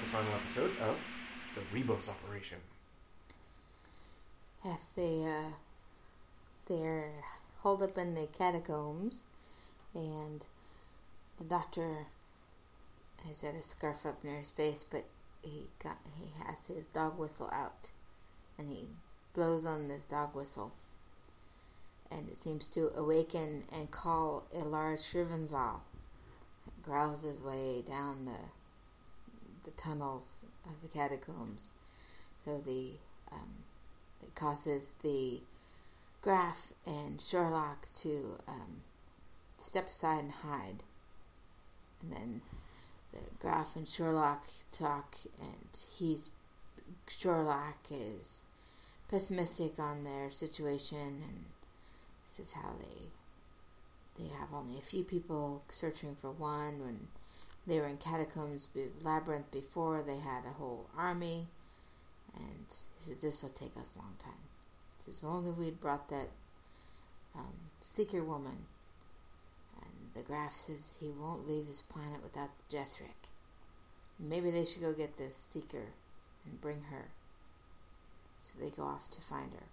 the final episode of the Ribos operation. Yes, they uh, they're holed up in the catacombs, and the doctor has had a scarf up near his face, but he got he has his dog whistle out, and he blows on this dog whistle, and it seems to awaken and call a large Shrivenzale. It growls his way down the the tunnels of the catacombs. So the um, it causes the Graf and Sholakh to um, step aside and hide, and then the Graf and Sholakh talk, and he's Sholakh is pessimistic on their situation, and this is how they they have only a few people searching for one when they were in catacombs labyrinth before they had a whole army. And he says this will take us a long time. He says only we'd brought that um, seeker woman. And the Graf says he won't leave his planet without the jethrik. Maybe they should go get this seeker and bring her. So they go off to find her.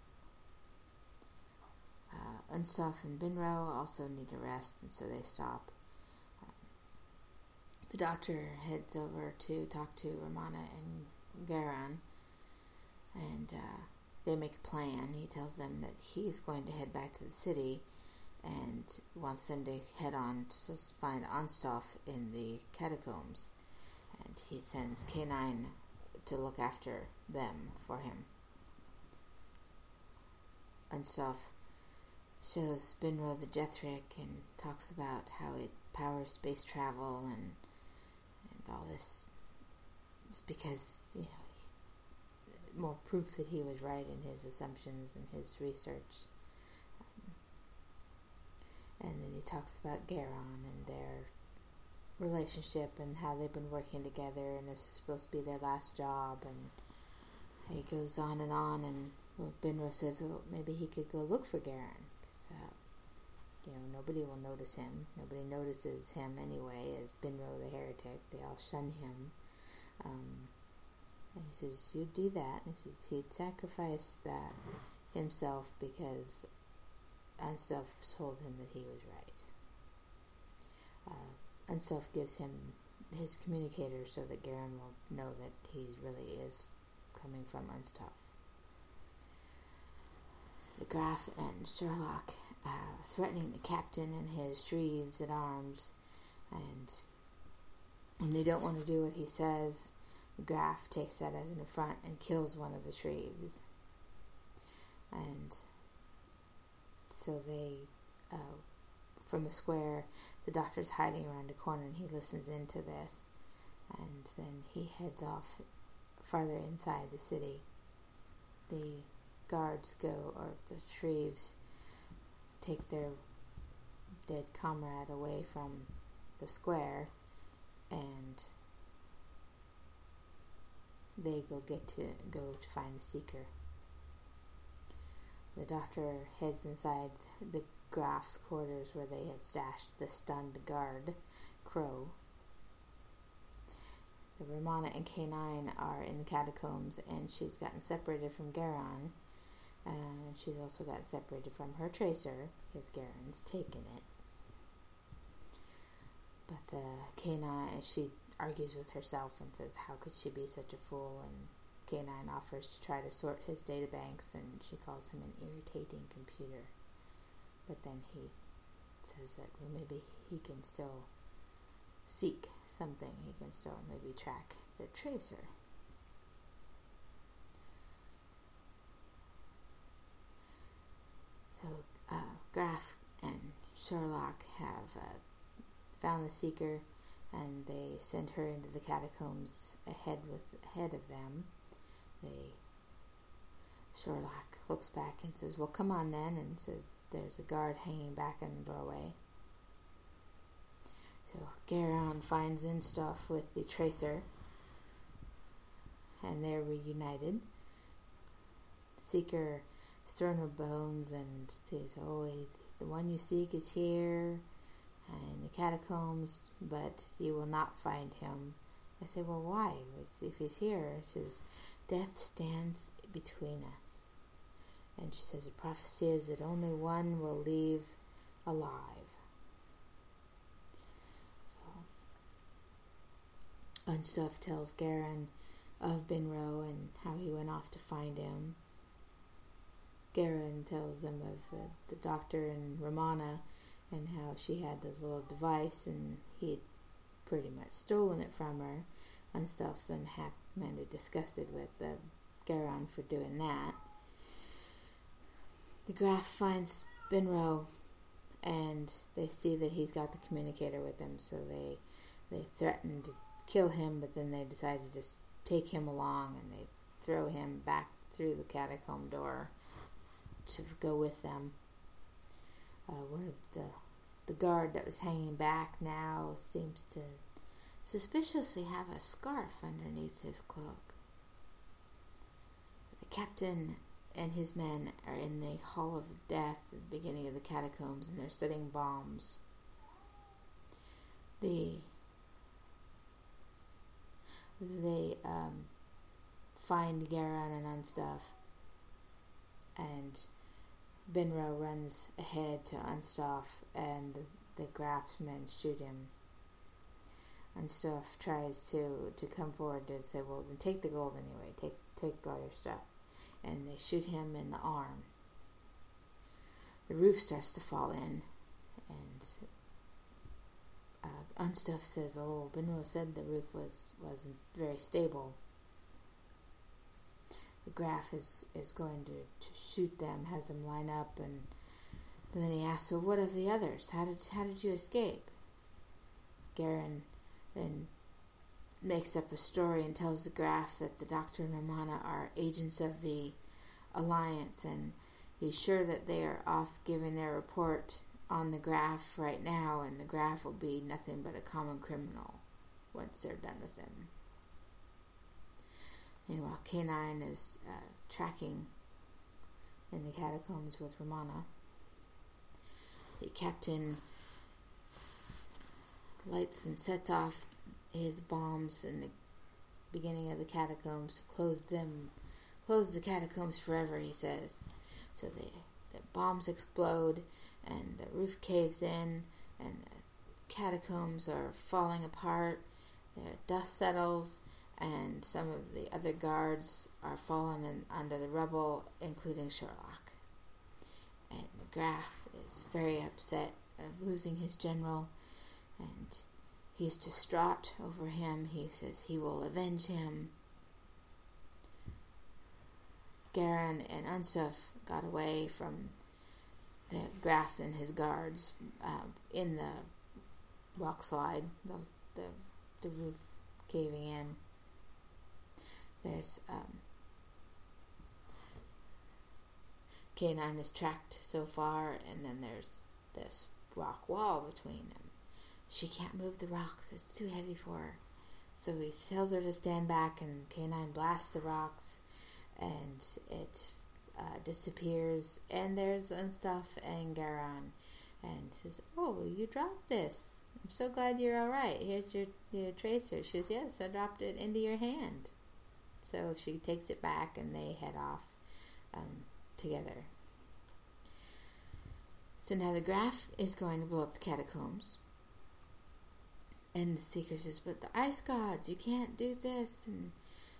Uh, Unstoffe and Binro also need a rest and so they stop the doctor heads over to talk to Romana and Garron, and uh, they make a plan. He tells them that he's going to head back to the city and wants them to head on to find Unstoffe in the catacombs. And he sends K9 to look after them for him. Unstoffe shows Binro the Jethrik and talks about how it powers space travel and all this is because you know more proof that he was right in his assumptions and his research. Um, and then he talks about Garron and their relationship and how they've been working together and this is supposed to be their last job and he goes on and on and Binro says well, maybe he could go look for Garron you know, nobody will notice him. Nobody notices him anyway as Binro the heretic. They all shun him. Um, and he says, You do that. And he says he'd sacrifice that himself because Unstoffe told him that he was right. Uh, Unstoffe gives him his communicator so that Garron will know that he really is coming from Unstoffe. The Graf and Sholakh uh, threatening the captain and his Shrieves at arms, and when they don't want to do what he says, Graf takes that as an affront and kills one of the Shrieves. And so they, uh, from the square, the doctor's hiding around a corner and he listens into this. And then he heads off farther inside the city. The guards go, or the Shrieves take their dead comrade away from the square and they go get to go to find the seeker. The doctor heads inside the Graf's quarters where they had stashed the stunned guard, Crow. The Romana and K9 are in the catacombs, and she's gotten separated from Garron and she's also gotten separated from her tracer because Garron's taken it. But the K9, she argues with herself and says, How could she be such a fool? And K9 offers to try to sort his databanks, and she calls him an irritating computer. But then he says that well, maybe he can still seek something, he can still maybe track the tracer. So uh, Graf and Sholakh have uh, found the seeker, and they send her into the catacombs ahead with ahead of them. They Sholakh looks back and says, "Well, come on then," and says, "There's a guard hanging back in the doorway." So Garron finds Unstoffe with the tracer, and they're reunited. Seeker Sterner bones and says, "Oh, the one you seek is here in the catacombs, but you will not find him. I say, well, why? If he's here, it says, death stands between us. And she says, the prophecy is that only one will leave alive. So, Unstoffe tells Garron of Binro and how he went off to find him. Garron tells them of uh, the doctor and Romana and how she had this little device and he'd pretty much stolen it from her. And Unstoffe's unhappy, disgusted with uh, Garron for doing that. The Graf finds Binro and they see that he's got the communicator with him, so they they threaten to kill him, but then they decide to just take him along and they throw him back through the catacomb door to go with them. Uh, one of the the guard that was hanging back now seems to suspiciously have a scarf underneath his cloak. The captain and his men are in the Hall of Death at the beginning of the catacombs and they're setting bombs. The they um, find Garron and Unstoffe, and Binro runs ahead to Unstoffe, and the Grafsmen shoot him. Unstoffe tries to, to come forward to say, "Well, then take the gold anyway. Take take all your stuff." and they shoot him in the arm. The roof starts to fall in, and uh, Unstoffe says, "Oh, Binro said the roof was wasn't very stable." The Graf is is going to, to shoot them, has them line up, and then he asks, "Well, what of the others? How did how did you escape?" Garron then makes up a story and tells the Graf that the Doctor and Romana are agents of the Alliance, and he's sure that they are off giving their report on the Graf right now, and the Graf will be nothing but a common criminal once they're done with him. Meanwhile, K9 is uh, tracking in the catacombs with Romana. The captain lights and sets off his bombs in the beginning of the catacombs to close them, close the catacombs forever. He says. So the the bombs explode and the roof caves in and the catacombs are falling apart. The dust settles and some of the other guards are fallen in, under the rubble, including Sholakh. And Graf is very upset of losing his general and He's distraught over him. He says he will avenge him. Garron and Unstoffe got away from the Graf and his guards uh, in the rock slide, the, the, the roof caving in. There's um, K9 is tracked so far, and then there's this rock wall between them she can't move the rocks. It's too heavy for her. So he tells her to stand back, and K9 blasts the rocks, and it uh, disappears. And there's Unstoffe and Garron. And says, Oh, you dropped this. I'm so glad you're all right. Here's your, your tracer. She says, Yes, I dropped it into your hand. So she takes it back, and they head off um, together. So now the Graf is going to blow up the catacombs. And the Seeker says, But the ice gods, you can't do this. And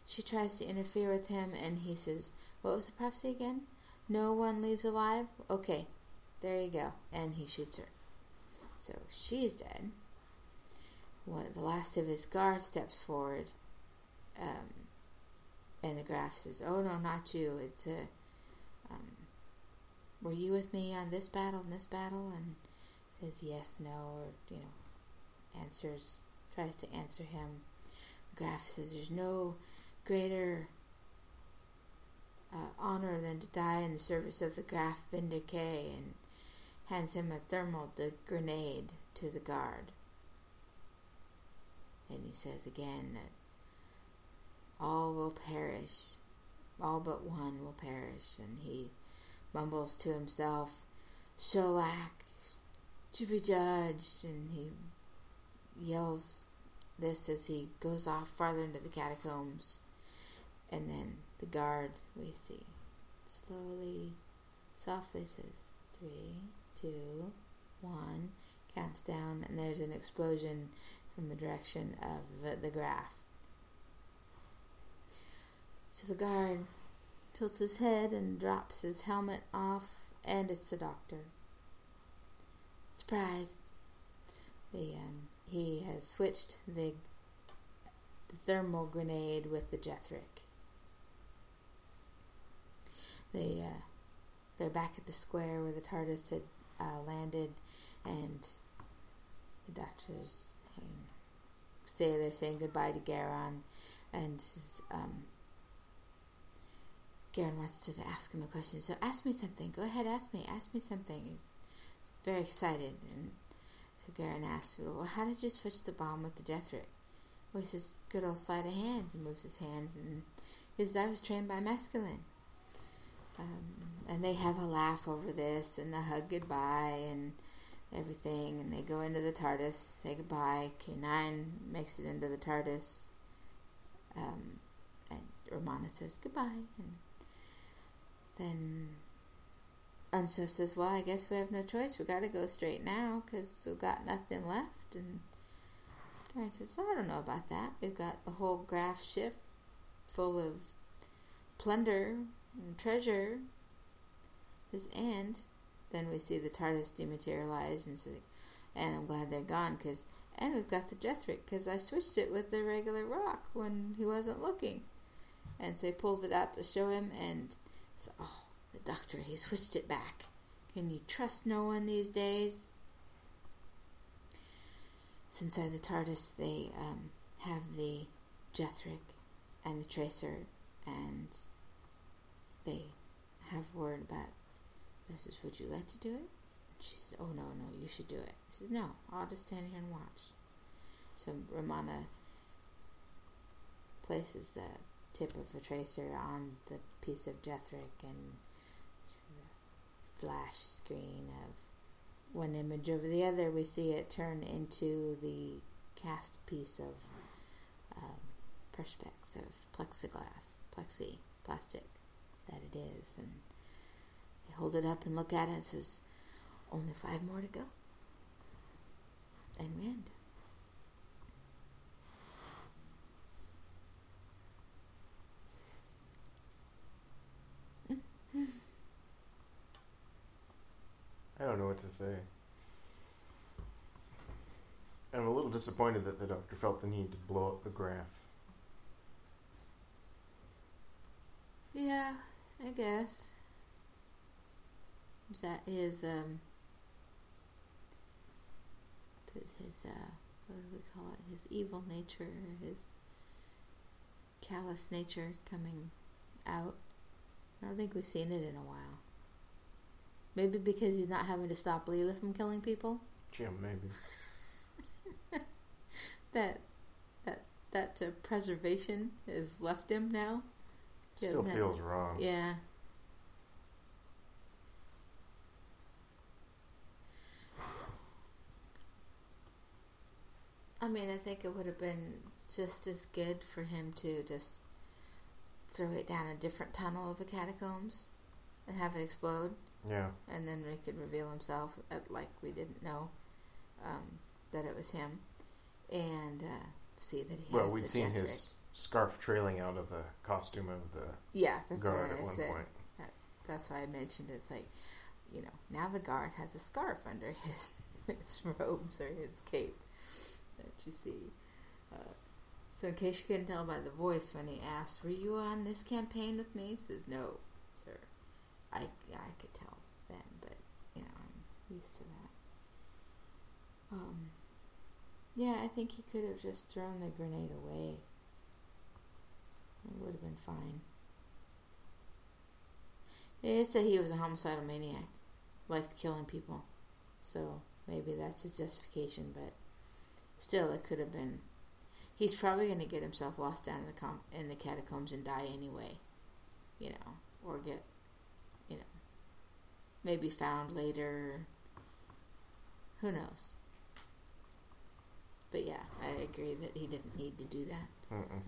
she tries to interfere with him, and he says, What was the prophecy again? No one leaves alive? Okay, there you go. And he shoots her. So she's dead. One, of the last of his guards steps forward, um, and the Graf says, "Oh no, not you. It's a. Um, were you with me on this battle and this battle?" And says yes, no, or you know, answers, tries to answer him. Graf says there's no greater uh, honor than to die in the service of the Graf Vynda-K and hands him a thermal grenade to the guard. And he says again that all will perish, all but one will perish. And he mumbles to himself, Sholakh to be judged, and he yells this as he goes off farther into the catacombs. And then the guard we see slowly, softly says, Three, two, one, counts down, and there's an explosion from the direction of the, the Graf. So the guard tilts his head and drops his helmet off, and it's the doctor. Surprise! The um, he has switched the, the thermal grenade with the Jethrik. They uh, they're back at the square where the TARDIS had uh, landed, and the doctors say they're saying goodbye to Garron, and um, Garron wants to ask him a question. So ask me something. Go ahead, ask me. Ask me something. He's very excited, and so Garron asks, "Well, how did you switch the bomb with the Jethrik?" Well, he says, "Good old sleight of hand." He moves his hands, and he says, "I was trained by Maskelyne." Um, and they have a laugh over this, and they hug goodbye, and everything, and they go into the TARDIS, say goodbye. K9 makes it into the TARDIS, um, and Romana says goodbye, and then Unso says, "Well, I guess we have no choice. We got to go straight now because we've got nothing left." And Garron says, "I don't know about that. We've got the whole Graf ship full of plunder and treasure." His and then we see the TARDIS dematerialize and say, and I'm glad they're gone because and we've got the Jethrik because I switched it with the regular rock when he wasn't looking. And so he pulls it out to show him and says, oh, the doctor, he switched it back. Can you trust no one these days? So inside the TARDIS, they um, have the Jethrik and the Tracer, and they have word about I says, Would you like to do it? She says, Oh, no, no, you should do it. He says, No, I'll just stand here and watch. So Romana places the tip of a tracer on the piece of Jethrik and flash screen of one image over the other, we see it turn into the cast piece of um, perspex of plexiglass, plexi, plastic that it is, and I hold it up and look at it and says, only five more to go. And we end. I don't know what to say. I'm a little disappointed that the doctor felt the need to blow up the Graf. Yeah, I guess That is, um his uh what do we call it his evil nature his callous nature coming out i don't think we've seen it in a while maybe because he's not having to stop Leela from killing people? Yeah maybe. That that that uh, preservation has left him now? Still feels wrong. Yeah. I mean, I think it would have been just as good for him to just throw it down a different tunnel of the catacombs and have it explode. Yeah. And then he could reveal himself, at, like we didn't know um, that it was him, and uh, see that he. Well, we'd seen his scarf trailing out of the costume of the yeah that's guard at one said. point. That, that's why I mentioned it's like, you know, now the guard has a scarf under his his robes or his cape that you see. Uh, so, in case you couldn't tell by the voice when he asked, "Were you on this campaign with me?" He says, "No, sir." I I could tell then, but you know I'm used to that. Um, yeah, I think he could have just thrown the grenade away. It would have been fine. It said he was a homicidal maniac, liked killing people, so maybe that's his justification, but Still, it could have been. He's probably going to get himself lost down in the com- in the catacombs and die anyway, you know, or get, you know, maybe found later. Who knows? But yeah, I agree that he didn't need to do that. Mm-mm.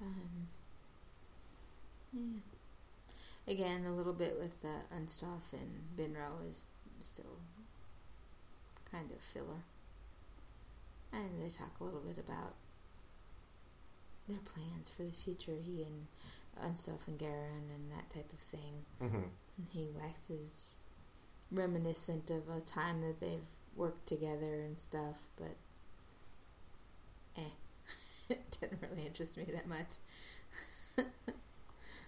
Um, yeah. Again, a little bit with uh, Unstoffe and Binro is still kind of filler. And they talk a little bit about their plans for the future. He and Unstoffe and Garron and that type of thing. Mm-hmm. And he waxes reminiscent of a time that they've worked together and stuff, but eh. it didn't really interest me that much.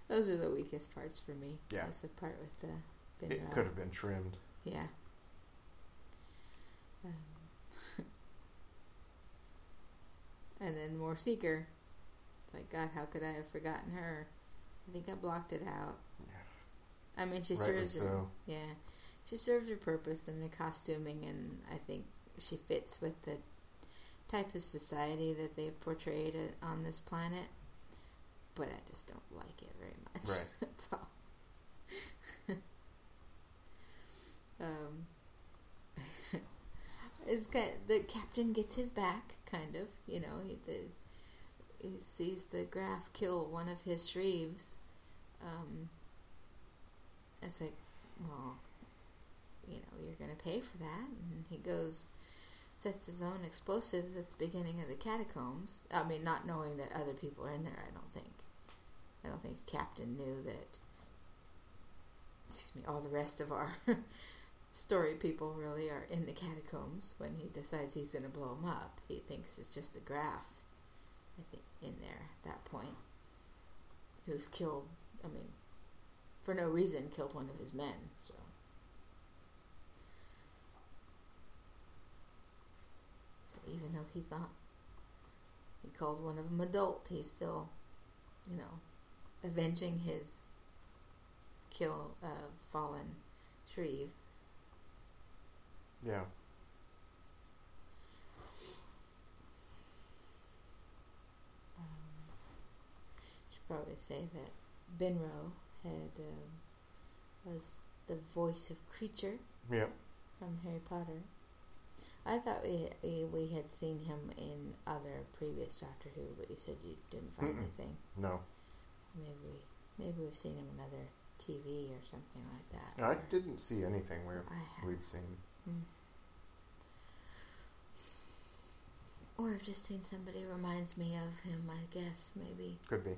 Those are the weakest parts for me. Yeah. The part with the It Binro. could have been trimmed. Yeah. Um, and then more Seeker. Like, God, how could I have forgotten her? I think I blocked it out. Yeah. I mean, she Rightly serves her, so. yeah, she serves her purpose in the costuming, and I think she fits with the type of society that they've portrayed on this planet. But I just don't like it very much. Right. That's all. um, it's kind the captain gets his back, kind of. You know, he the, he sees the Graf kill one of his Shrieves. Um, it's like, well, you know, you're going to pay for that. And he goes, sets his own explosives at the beginning of the catacombs. I mean, not knowing that other people are in there, I don't think. I don't think captain knew that, excuse me, all the rest of our story people really are in the catacombs when he decides he's going to blow them up. He thinks it's just the Graf, I think, in there at that point, who's killed, I mean, for no reason killed one of his men. So So even though he thought he called one of them adult, he's still, you know, avenging his kill of fallen Shrieve. Yeah. Probably say that Binro had um, was the voice of Kreacher Yeah. from Harry Potter. I thought we we had seen him in other previous Doctor Who, but you said you didn't find Mm-mm. anything. No. Maybe maybe we've seen him in other TV or something like that. I didn't see anything where we'd seen. Hmm. Or I've just seen somebody reminds me of him. I guess maybe. Could be.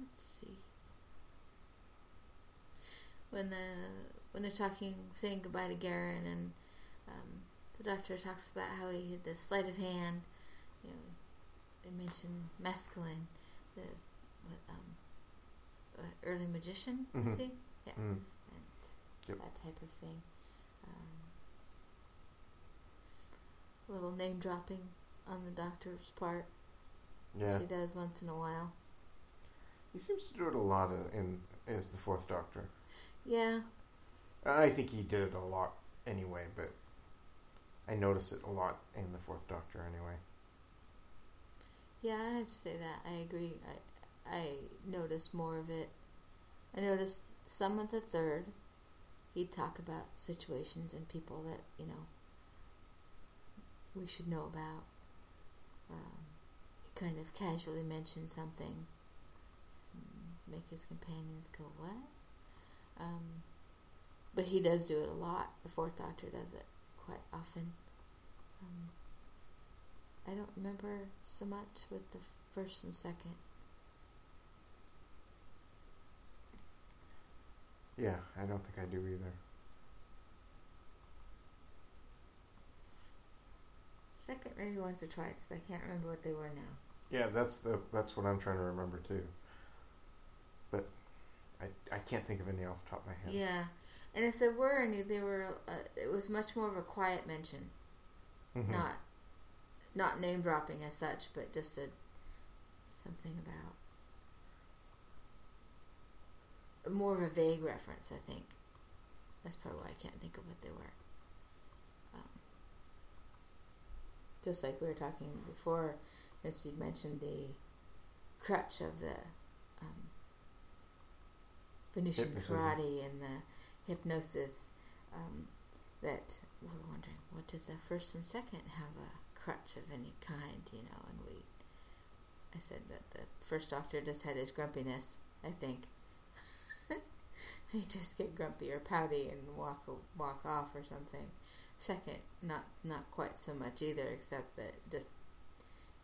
Let's see. When the when they're talking, saying goodbye to Garron, and um, the doctor talks about how he had the sleight of hand. You know, they mention Maskelyne, the what, um, uh, early magician. Is he? Yeah, Mm. and Yep. that type of thing. Um, a little name dropping on the doctor's part. Yeah. She does once in a while. He seems to do it a lot in as the Fourth Doctor. Yeah, I think he did it a lot anyway, but I notice it a lot in the Fourth Doctor anyway. Yeah, I have to say that. I agree. I I noticed more of it. I noticed some of the third. He'd talk about situations and people that you know we should know about. Um, he kind of casually mentioned something, make his companions go, "What?" Um, but he does do it a lot. The Fourth Doctor does it quite often. Um, I don't remember so much with the first and second. Yeah, I don't think I do either. Second, maybe once or twice, but I can't remember what they were now. Yeah, that's the that's what I'm trying to remember too. I I can't think of any off the top of my head. Yeah, and if there were any, they were. Uh, it was much more of a quiet mention, Mhm. not not name dropping as such, but just a something about more of a vague reference. I think that's probably why I can't think of what they were. Um, just like we were talking before, as you mentioned the crutch of the um, Hypnotism. karate and the hypnosis. Um, that we were wondering, what did the first and second have a crutch of any kind, you know? And we, I said that the first doctor just had his grumpiness, I think. he just get grumpy or pouty and walk walk off or something. Second, not not quite so much either, except that just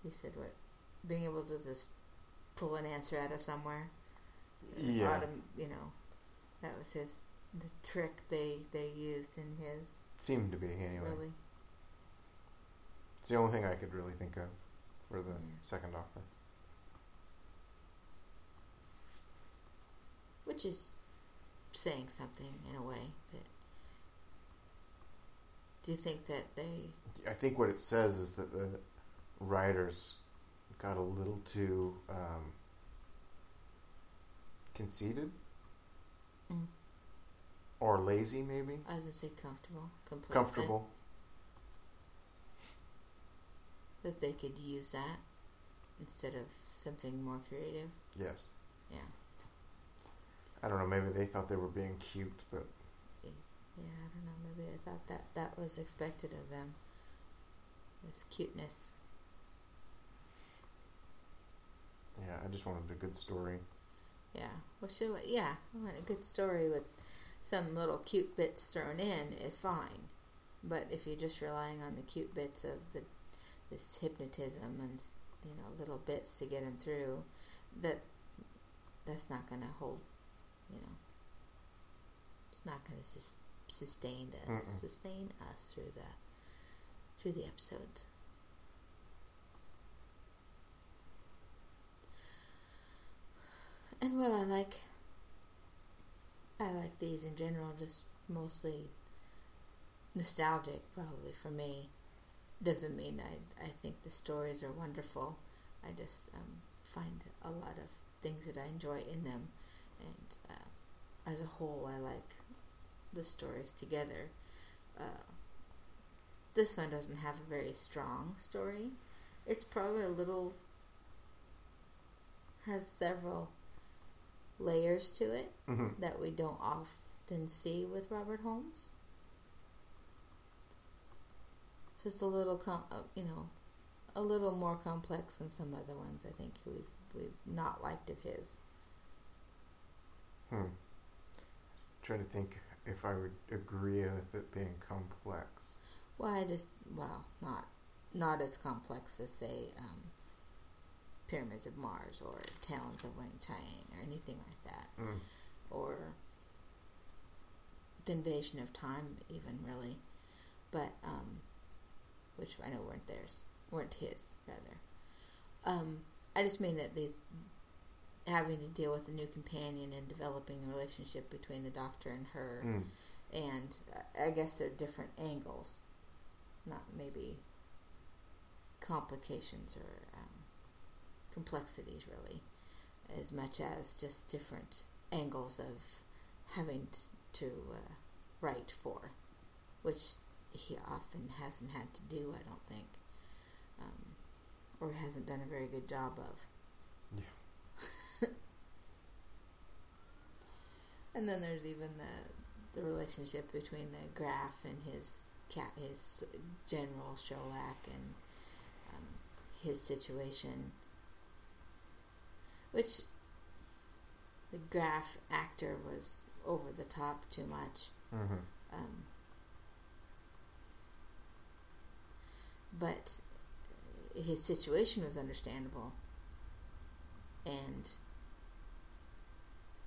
he said what being able to just pull an answer out of somewhere. Yeah. Autumn, you know, that was his the trick they they used in his Seemed to be anyway. really. It's the only thing I could really think of for the Yeah. second Doctor. which is saying something in a way that do you think that they I think what it says is that the writers got a little too um, conceited Mm. or lazy, maybe I was gonna say comfortable complacent comfortable. that they could use that instead of something more creative Yes. Yeah. I don't know. Maybe they thought they were being cute, but yeah I don't know maybe they thought that that was expected of them this cuteness yeah, I just wanted a good story. Yeah. Well we, yeah a good story with some little cute bits thrown in is fine. But if you're just relying on the cute bits of the this hypnotism and you know little bits to get him through that that's not going to hold you know. It's not going to sus- sustain us Mm-mm. sustain us through the through the episodes and well i like i like these in general just mostly nostalgic probably for me doesn't mean I, I think the stories are wonderful. I just um, find a lot of things that I enjoy in them, and uh, as a whole, I like the stories together. Uh, this one doesn't have a very strong story. It's probably a little has several layers to it hmm that we don't often see with Robert Holmes. It's just a little, com- uh, you know, a little more complex than some other ones. I think we've we've not liked of his. Hmm. Trying to think if I would agree with it being complex. Well, I just well, not not as complex as say um, Pyramids of Mars or Talons of Wing Chang or anything like that, Mm. or the Invasion of Time, even really, but um, which I know weren't theirs, weren't his rather. Um, I just mean that these having to deal with a new companion and developing a relationship between the Doctor and her Mm. and I guess they're different angles, not maybe complications or um, complexities, really, as much as just different angles of having t- to uh, write for, which he often hasn't had to do, I don't think, um, or hasn't done a very good job of. Yeah. and then there's even the the relationship between the Graf and his cat, his General Sholakh, and um, his situation, which the Graf actor was over the top too much. hmm Um, but his situation was understandable, and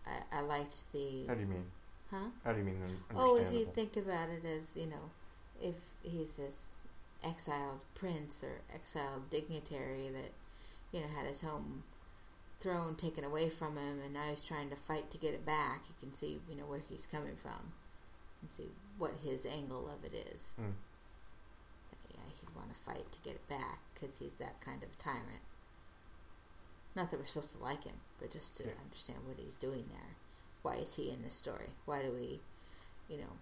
I, I liked the How do you mean? huh. How do you mean? Oh, if you think about it as, you know, if he's this exiled prince or exiled dignitary that, you know, had his home throne taken away from him and now he's trying to fight to get it back, you can see, you know, where he's coming from and see what his angle of it is. Mm. Yeah, he'd want to fight to get it back because he's that kind of tyrant. Not that we're supposed to like him, but just to Yeah. understand what he's doing there. Why is he in this story? Why do we, you know,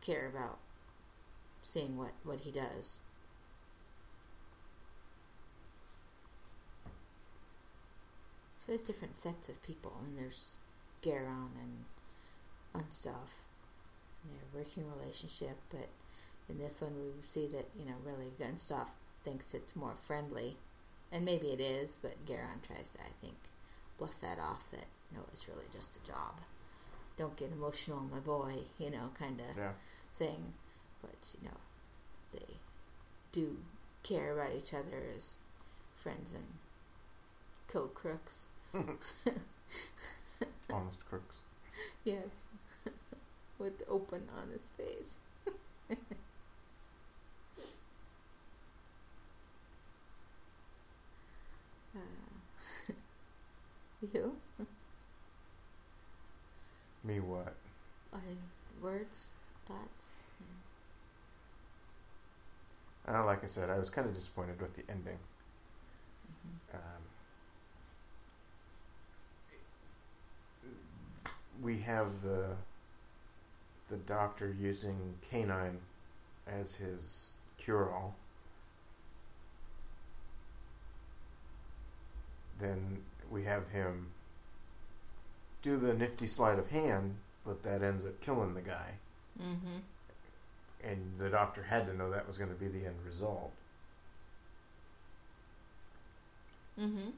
care about seeing what, what he does? There's different sets of people, and there's Garron and Unstoffe, and their working relationship. But in this one, we see that you know really Unstoffe thinks it's more friendly, and maybe it is, but Garron tries to, I think, bluff that off that no, it's really just a job. Don't get emotional, my boy, you know, kind of Yeah. thing. But you know, they do care about each other as friends and co-crooks. Honest crooks. Yes, with open, honest face. uh, you? Me what? Any words, thoughts? Uh, like I said, I was kind of disappointed with the ending. We have the the doctor using K9 as his cure-all. Then we have him do the nifty sleight of hand, but that ends up killing the guy. Mm-hmm. And the doctor had to know that was going to be the end result. Mm-hmm.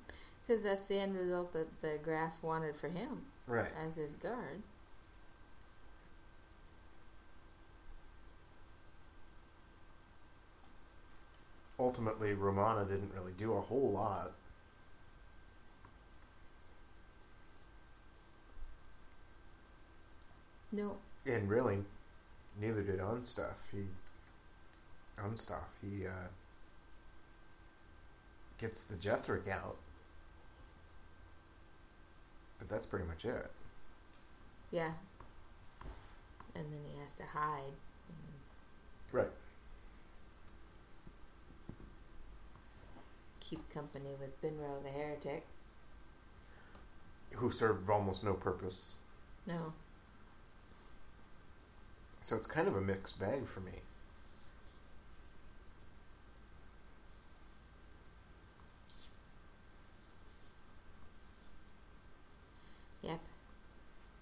Because that's the end result that the Graf wanted for him Right. as his guard. ultimately Romana didn't really do a whole lot. No. And really, neither did Unstoffe. He Unstoffe. He uh, gets the Jethric out, but that's pretty much it. Yeah. And then he has to hide. Mm-hmm. Right. Keep company with Binro the heretic. Who served almost no purpose. No. So it's kind of a mixed bag for me. Yep.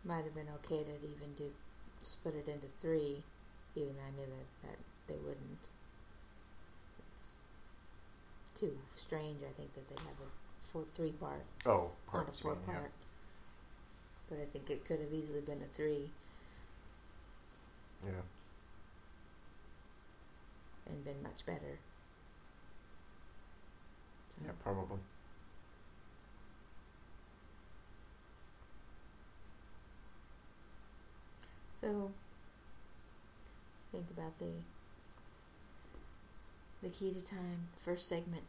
Might have been okay to even do split it into three, even though I knew that, that they wouldn't. It's too strange, I think, that they have a four, three part, Oh, not a four one, yeah. part. But I think it could have easily been a three Yeah. and been much better. So, Yeah, probably. So think about the the key to time, the first segment.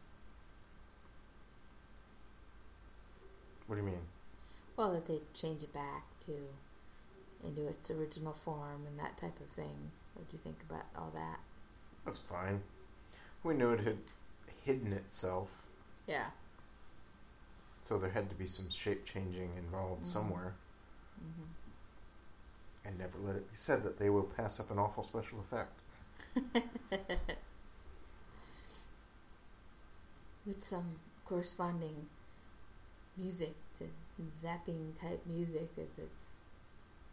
What do you mean? Well, that they change it back to into its original form and that type of thing. What do you think about all that? That's fine. We knew it had hidden itself, Yeah. so there had to be some shape changing involved Mhm. somewhere. hmm And never let it be said that they will pass up an awful special effect. With some corresponding music to zapping type music as it's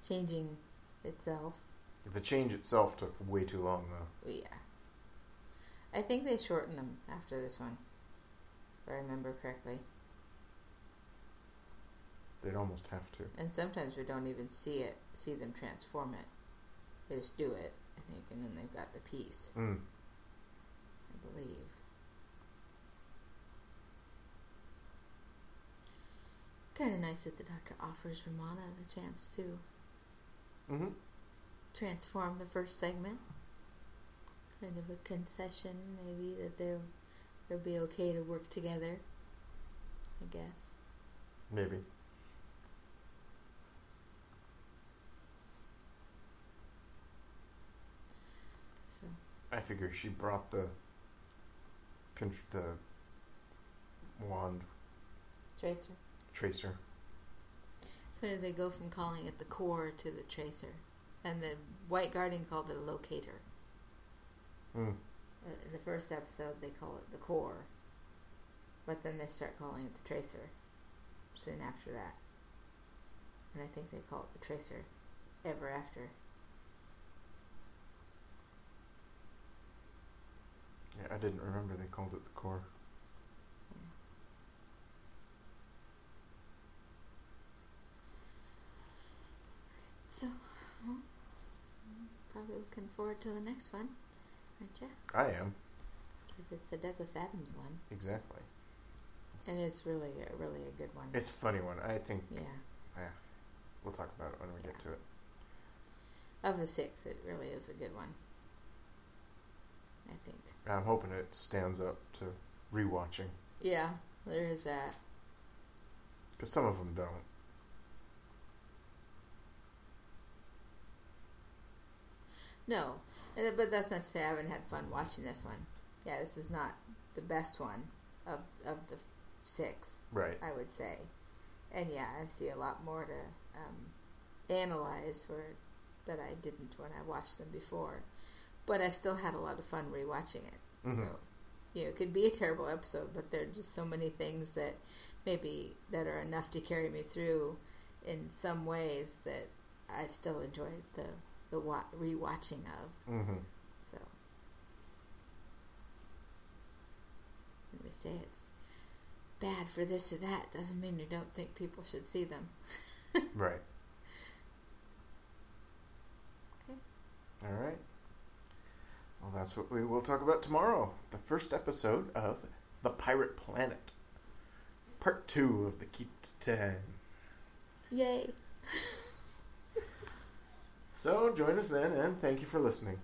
changing itself. The change itself took way too long, though. Yeah. I think they shortened them after this one. If I remember correctly. They'd almost have to. And sometimes we don't even see it, see them transform it. They just do it, I think, and then they've got the piece, Mm. I believe. Kind of nice that the doctor offers Romana the chance to Mm-hmm. transform the first segment. Kind of a concession, maybe that they'll they'll be okay to work together. I guess. Maybe. So I figure she brought the con- the wand tracer. tracer. So they go from calling it the core to the tracer, and the White Guardian called it a locator. Mm. Uh, in the first episode, they call it the core, but then they start calling it the tracer. soon after that. And I think they call it the Tracer Ever After. Yeah, I didn't remember they called it the core. So, well, probably looking forward to the next one, aren't you? I am. Because it's the Douglas Adams one. Exactly. It's, And it's really, a, really a good one. it's a funny one. I think yeah. we'll talk about it when we get to it. Of the six, it really is a good one. I think. I'm hoping it stands up to rewatching Yeah, there is that. because some of them don't. No, and- but that's not to say I haven't had fun watching this one. Yeah, this is not the best one of of the six, Right. I would say. And yeah, I see a lot more to um, analyze or that I didn't when I watched them before. But I still had a lot of fun rewatching it. Mhm. So, you know, it could be a terrible episode, but there are just so many things that maybe that are enough to carry me through in some ways that I still enjoyed the the wa- rewatching of. Mm-hmm. So, when we say it's bad for this or that, doesn't mean you don't think people should see them. Right. Okay. All right. Well, that's what we will talk about tomorrow. The first episode of The Pirate Planet. Part two of the Key to Time. Yay! So join us then, and thank you for listening.